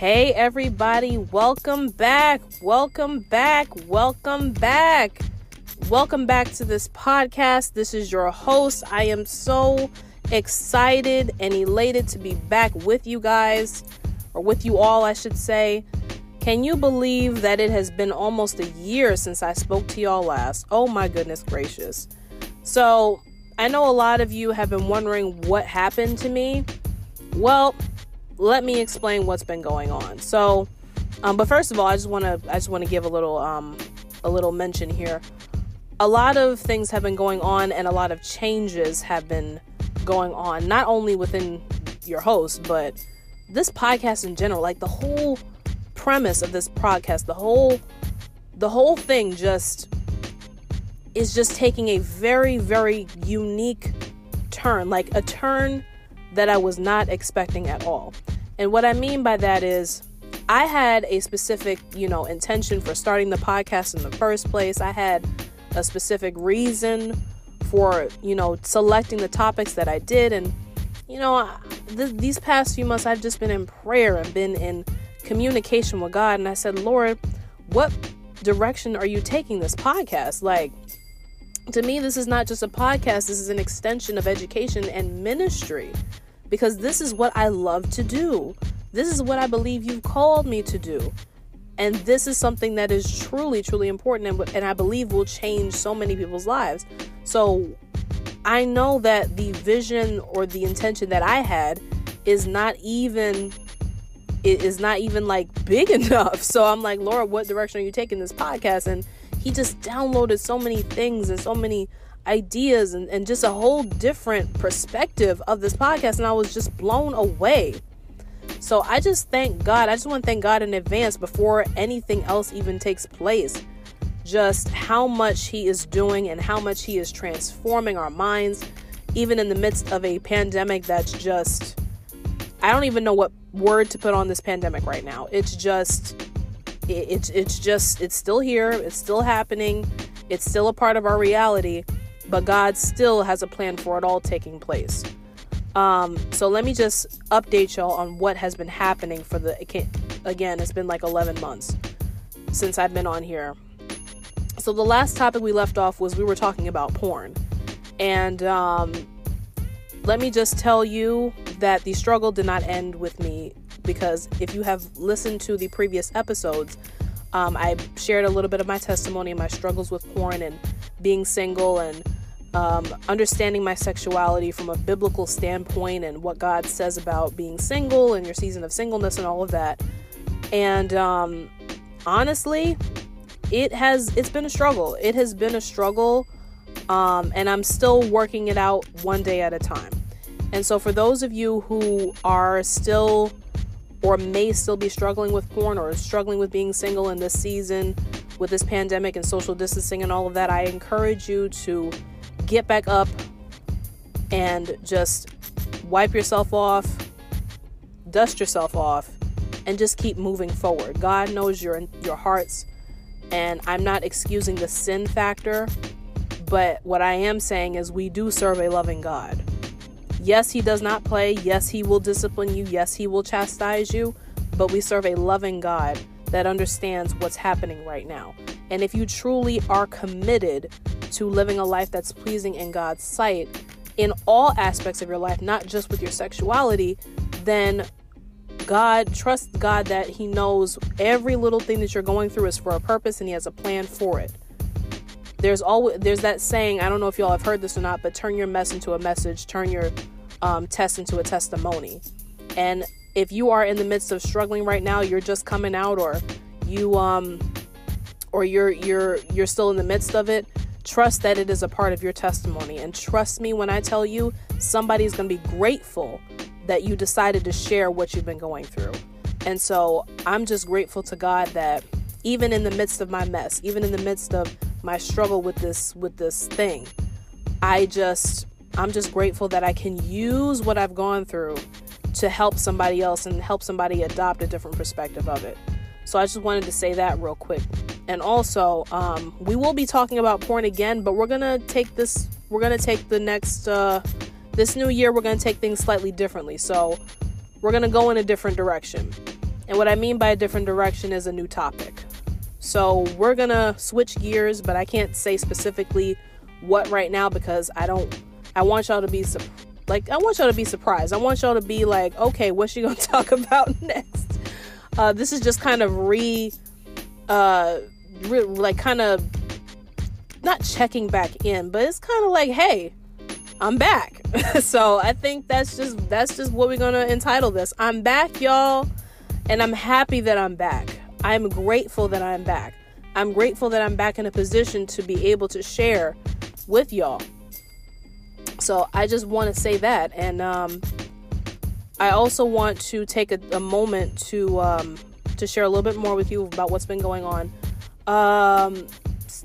Hey, everybody, welcome back. Welcome back. Welcome back. Welcome back to this podcast. This is your host. I am so excited and elated to be back with you guys, or with you all, I should say. Can you believe that it has been almost a year since I spoke to y'all last? Oh my goodness gracious. So, I know a lot of you have been wondering what happened to me. Well, let me explain what's been going on. So, um, but first of all, I just want to I just want to give a little um, a little mention here. A lot of things have been going on, and a lot of changes have been going on, not only within your host, but this podcast in general. Like the whole premise of this podcast, the whole the whole thing just is just taking a very very unique turn, like a turn that I was not expecting at all. And what I mean by that is I had a specific, you know, intention for starting the podcast in the first place. I had a specific reason for, you know, selecting the topics that I did and you know, th- these past few months I've just been in prayer and been in communication with God and I said, "Lord, what direction are you taking this podcast?" Like to me, this is not just a podcast, this is an extension of education and ministry because this is what I love to do. This is what I believe you've called me to do. And this is something that is truly, truly important and, and I believe will change so many people's lives. So I know that the vision or the intention that I had is not even it is not even like big enough. So I'm like, Lord, what direction are you taking this podcast? And he just downloaded so many things and so many ideas and, and just a whole different perspective of this podcast. And I was just blown away. So I just thank God. I just want to thank God in advance before anything else even takes place. Just how much He is doing and how much He is transforming our minds, even in the midst of a pandemic that's just, I don't even know what word to put on this pandemic right now. It's just it's it's just it's still here it's still happening it's still a part of our reality but god still has a plan for it all taking place. Um, so let me just update y'all on what has been happening for the again it's been like 11 months since i've been on here. So the last topic we left off was we were talking about porn. And um, let me just tell you that the struggle did not end with me because if you have listened to the previous episodes, um, I shared a little bit of my testimony and my struggles with porn and being single and um, understanding my sexuality from a biblical standpoint and what God says about being single and your season of singleness and all of that. And um, honestly, it has it's been a struggle. It has been a struggle, um, and I'm still working it out one day at a time. And so, for those of you who are still or may still be struggling with porn or struggling with being single in this season with this pandemic and social distancing and all of that, I encourage you to get back up and just wipe yourself off, dust yourself off, and just keep moving forward. God knows your your hearts, and I'm not excusing the sin factor, but what I am saying is we do serve a loving God. Yes, He does not play. Yes, He will discipline you. Yes, He will chastise you. But we serve a loving God that understands what's happening right now. And if you truly are committed to living a life that's pleasing in God's sight in all aspects of your life, not just with your sexuality, then God, trust God that He knows every little thing that you're going through is for a purpose and He has a plan for it. There's always there's that saying i don't know if y'all have heard this or not but turn your mess into a message turn your um, test into a testimony. And if you are in the midst of struggling right now you're just coming out or you um or you're you're you're still in the midst of it trust that it is a part of your testimony and trust me when i tell you somebody's going to be grateful that you decided to share what you've been going through and so i'm just grateful to god that even in the midst of my mess even in the midst of my struggle with this with this thing. I just I'm just grateful that I can use what I've gone through to help somebody else and help somebody adopt a different perspective of it. So I just wanted to say that real quick. And also, um, we will be talking about porn again, but we're gonna take this. We're gonna take the next uh, this new year. We're gonna take things slightly differently. So we're gonna go in a different direction. And what I mean by a different direction is a new topic. So we're gonna switch gears, but I can't say specifically what right now because I don't. I want y'all to be like I want y'all to be surprised. I want y'all to be like, okay, what's she gonna talk about next? Uh, this is just kind of re, uh, re- like kind of not checking back in, but it's kind of like, hey, I'm back. so I think that's just that's just what we're gonna entitle this. I'm back, y'all, and I'm happy that I'm back. I'm grateful that I'm back. I'm grateful that I'm back in a position to be able to share with y'all. So I just want to say that, and um, I also want to take a, a moment to um, to share a little bit more with you about what's been going on. Um,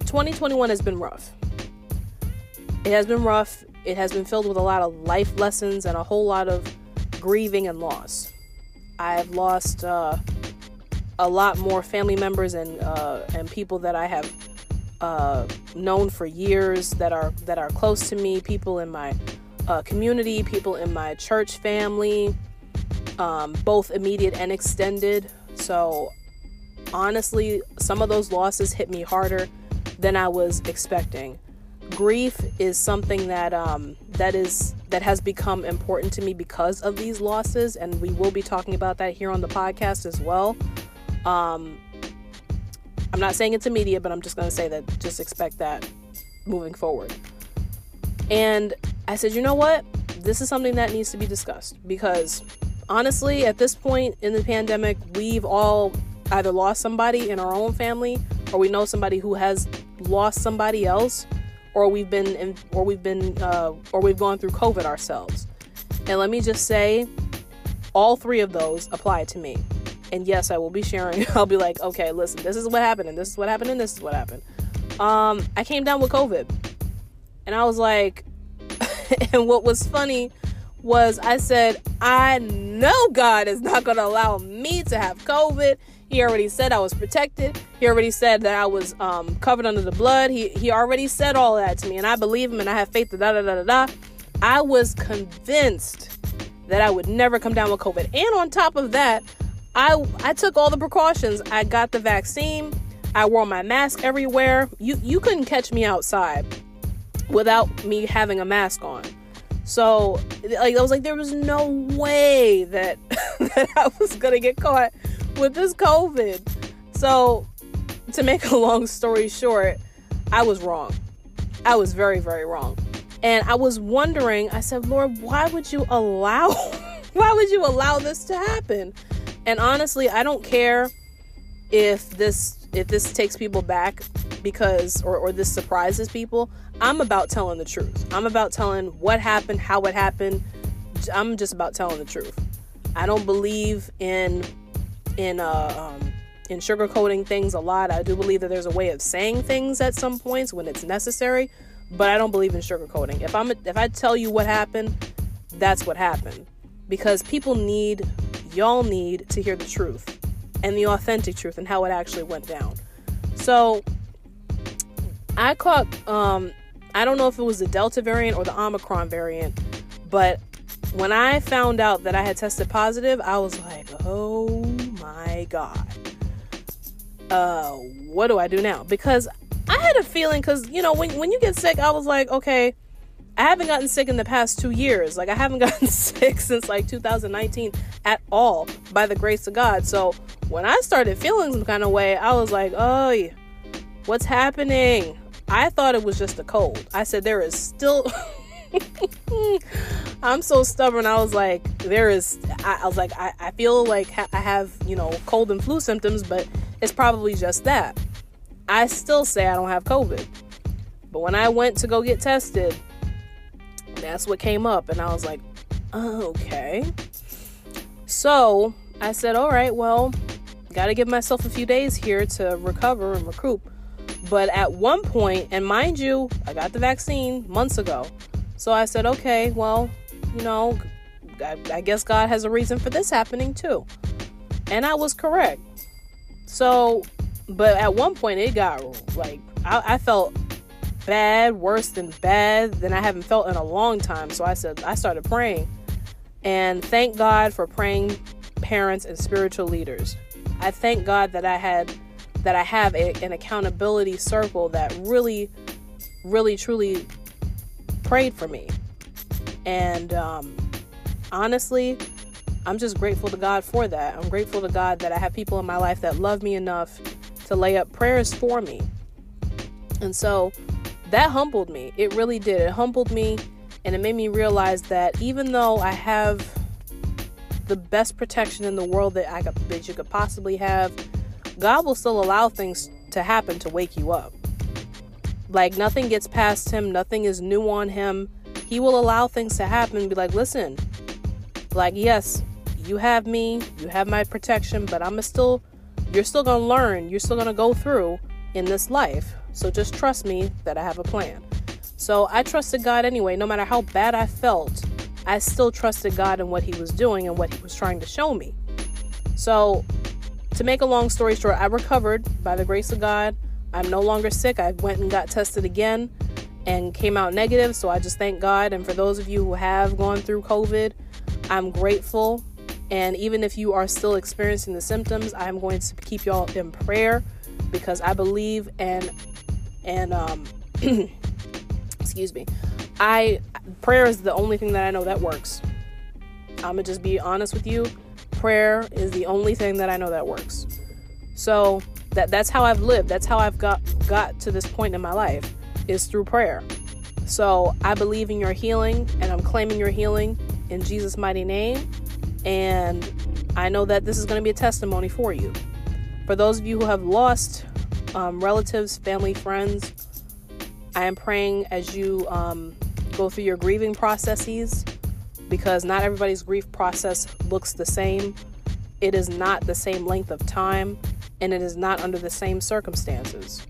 2021 has been rough. It has been rough. It has been filled with a lot of life lessons and a whole lot of grieving and loss. I've lost uh, a lot more family members and uh, and people that I have uh, known for years that are that are close to me. People in my uh, community, people in my church family, um, both immediate and extended. So honestly, some of those losses hit me harder than I was expecting. Grief is something that um, that is that has become important to me because of these losses, and we will be talking about that here on the podcast as well. Um, I'm not saying it's immediate, but I'm just going to say that just expect that moving forward. And I said, you know what? This is something that needs to be discussed because honestly, at this point in the pandemic, we've all either lost somebody in our own family or we know somebody who has lost somebody else or we've been in, or we've been uh, or we've gone through covid ourselves and let me just say all three of those apply to me and yes, I will be sharing. I'll be like, okay, listen, this is what happened, and this is what happened, and this is what happened. Um, I came down with COVID, and I was like, and what was funny was I said, I know God is not going to allow me to have COVID. He already said I was protected. He already said that I was um, covered under the blood. He he already said all that to me, and I believe him, and I have faith. Da da da da da. I was convinced that I would never come down with COVID, and on top of that, I I took all the precautions. I got the vaccine. I wore my mask everywhere. You you couldn't catch me outside without me having a mask on. So like I was like there was no way that that I was gonna get caught with this COVID. So to make a long story short, I was wrong. I was very very wrong. And I was wondering, I said, Lord, why would you allow why would you allow this to happen? And honestly, I don't care if this if this takes people back because or, or this surprises people. I'm about telling the truth. I'm about telling what happened, how it happened. I'm just about telling the truth. I don't believe in in uh, um, in sugarcoating things a lot. I do believe that there's a way of saying things at some points when it's necessary, but I don't believe in sugarcoating. If I'm if I tell you what happened, that's what happened because people need y'all need to hear the truth and the authentic truth and how it actually went down. So I caught um I don't know if it was the Delta variant or the Omicron variant, but when I found out that I had tested positive, I was like, "Oh god." Uh, what do I do now? Because I had a feeling cuz you know, when when you get sick, I was like, "Okay, I haven't gotten sick in the past two years. Like, I haven't gotten sick since like 2019 at all, by the grace of God. So, when I started feeling some kind of way, I was like, oh, what's happening? I thought it was just a cold. I said, there is still. I'm so stubborn. I was like, there is. I, I was like, I, I feel like ha- I have, you know, cold and flu symptoms, but it's probably just that. I still say I don't have COVID. But when I went to go get tested, that's what came up. And I was like, okay. So I said, all right, well, got to give myself a few days here to recover and recoup. But at one point, and mind you, I got the vaccine months ago. So I said, okay, well, you know, I, I guess God has a reason for this happening too. And I was correct. So, but at one point, it got like, I, I felt bad, worse than bad, than I haven't felt in a long time. So I said, I started praying. And thank God for praying parents and spiritual leaders. I thank God that I had that I have a, an accountability circle that really, really, truly prayed for me. And um, honestly, I'm just grateful to God for that. I'm grateful to God that I have people in my life that love me enough to lay up prayers for me. And so that humbled me. It really did. It humbled me and it made me realize that even though I have the best protection in the world that I could, that you could possibly have, God will still allow things to happen to wake you up. Like nothing gets past him, nothing is new on him. He will allow things to happen be like, listen, like, yes, you have me, you have my protection, but I'm still, you're still gonna learn, you're still gonna go through in this life. So just trust me that I have a plan. So I trusted God anyway, no matter how bad I felt, I still trusted God and what He was doing and what He was trying to show me. So, to make a long story short, I recovered by the grace of God. I'm no longer sick. I went and got tested again and came out negative. So I just thank God. And for those of you who have gone through COVID, I'm grateful. And even if you are still experiencing the symptoms, I'm going to keep y'all in prayer because I believe and and um excuse me. I prayer is the only thing that I know that works. I'm gonna just be honest with you. Prayer is the only thing that I know that works. So that that's how I've lived. That's how I've got got to this point in my life is through prayer. So I believe in your healing and I'm claiming your healing in Jesus' mighty name. And I know that this is going to be a testimony for you. For those of you who have lost um, relatives, family, friends, I am praying as you um, go through your grieving processes because not everybody's grief process looks the same. It is not the same length of time and it is not under the same circumstances.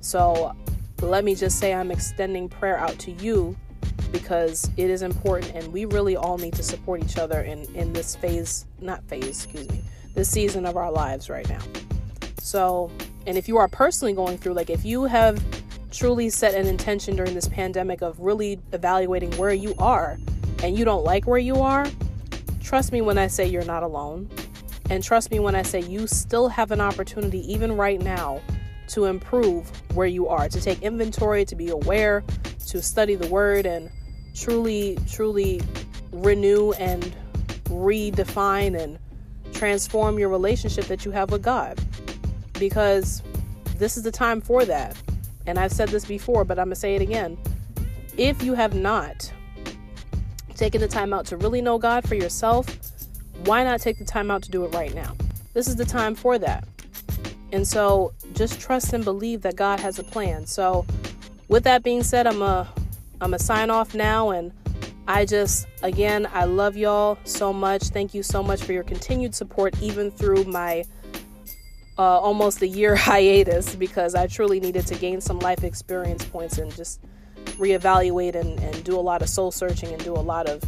So let me just say I'm extending prayer out to you because it is important and we really all need to support each other in, in this phase, not phase, excuse me, this season of our lives right now. So, and if you are personally going through, like if you have truly set an intention during this pandemic of really evaluating where you are and you don't like where you are, trust me when I say you're not alone. And trust me when I say you still have an opportunity, even right now, to improve where you are, to take inventory, to be aware, to study the word, and truly, truly renew and redefine and transform your relationship that you have with God. Because this is the time for that. And I've said this before, but I'm going to say it again. If you have not taken the time out to really know God for yourself, why not take the time out to do it right now? This is the time for that. And so just trust and believe that God has a plan. So with that being said, I'm a I'm a sign off now and I just again I love y'all so much. Thank you so much for your continued support even through my uh, almost a year hiatus because I truly needed to gain some life experience points and just reevaluate and, and do a lot of soul searching and do a lot of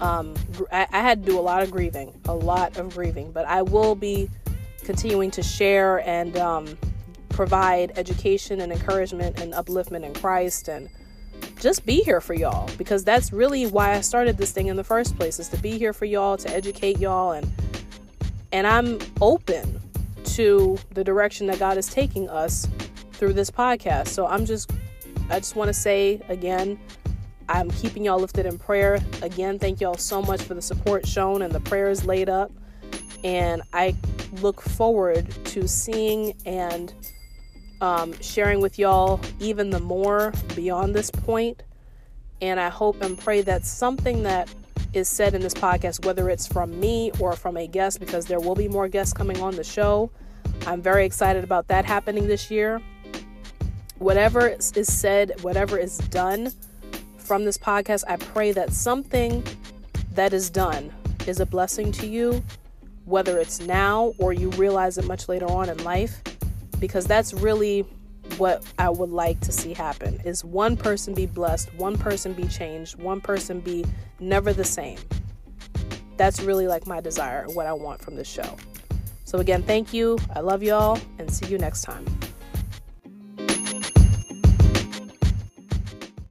um, I, I had to do a lot of grieving, a lot of grieving, but I will be continuing to share and um, provide education and encouragement and upliftment in Christ and just be here for y'all because that's really why I started this thing in the first place is to be here for y'all to educate y'all and and I'm open to the direction that God is taking us through this podcast. So I'm just I just want to say again, I'm keeping y'all lifted in prayer. Again, thank y'all so much for the support shown and the prayers laid up. And I look forward to seeing and um, sharing with y'all even the more beyond this point. And I hope and pray that something that is said in this podcast, whether it's from me or from a guest, because there will be more guests coming on the show. I'm very excited about that happening this year. Whatever is said, whatever is done from this podcast, I pray that something that is done is a blessing to you, whether it's now or you realize it much later on in life, because that's really what I would like to see happen is one person be blessed, one person be changed, one person be never the same. That's really like my desire, what I want from this show. So again, thank you. I love y'all and see you next time.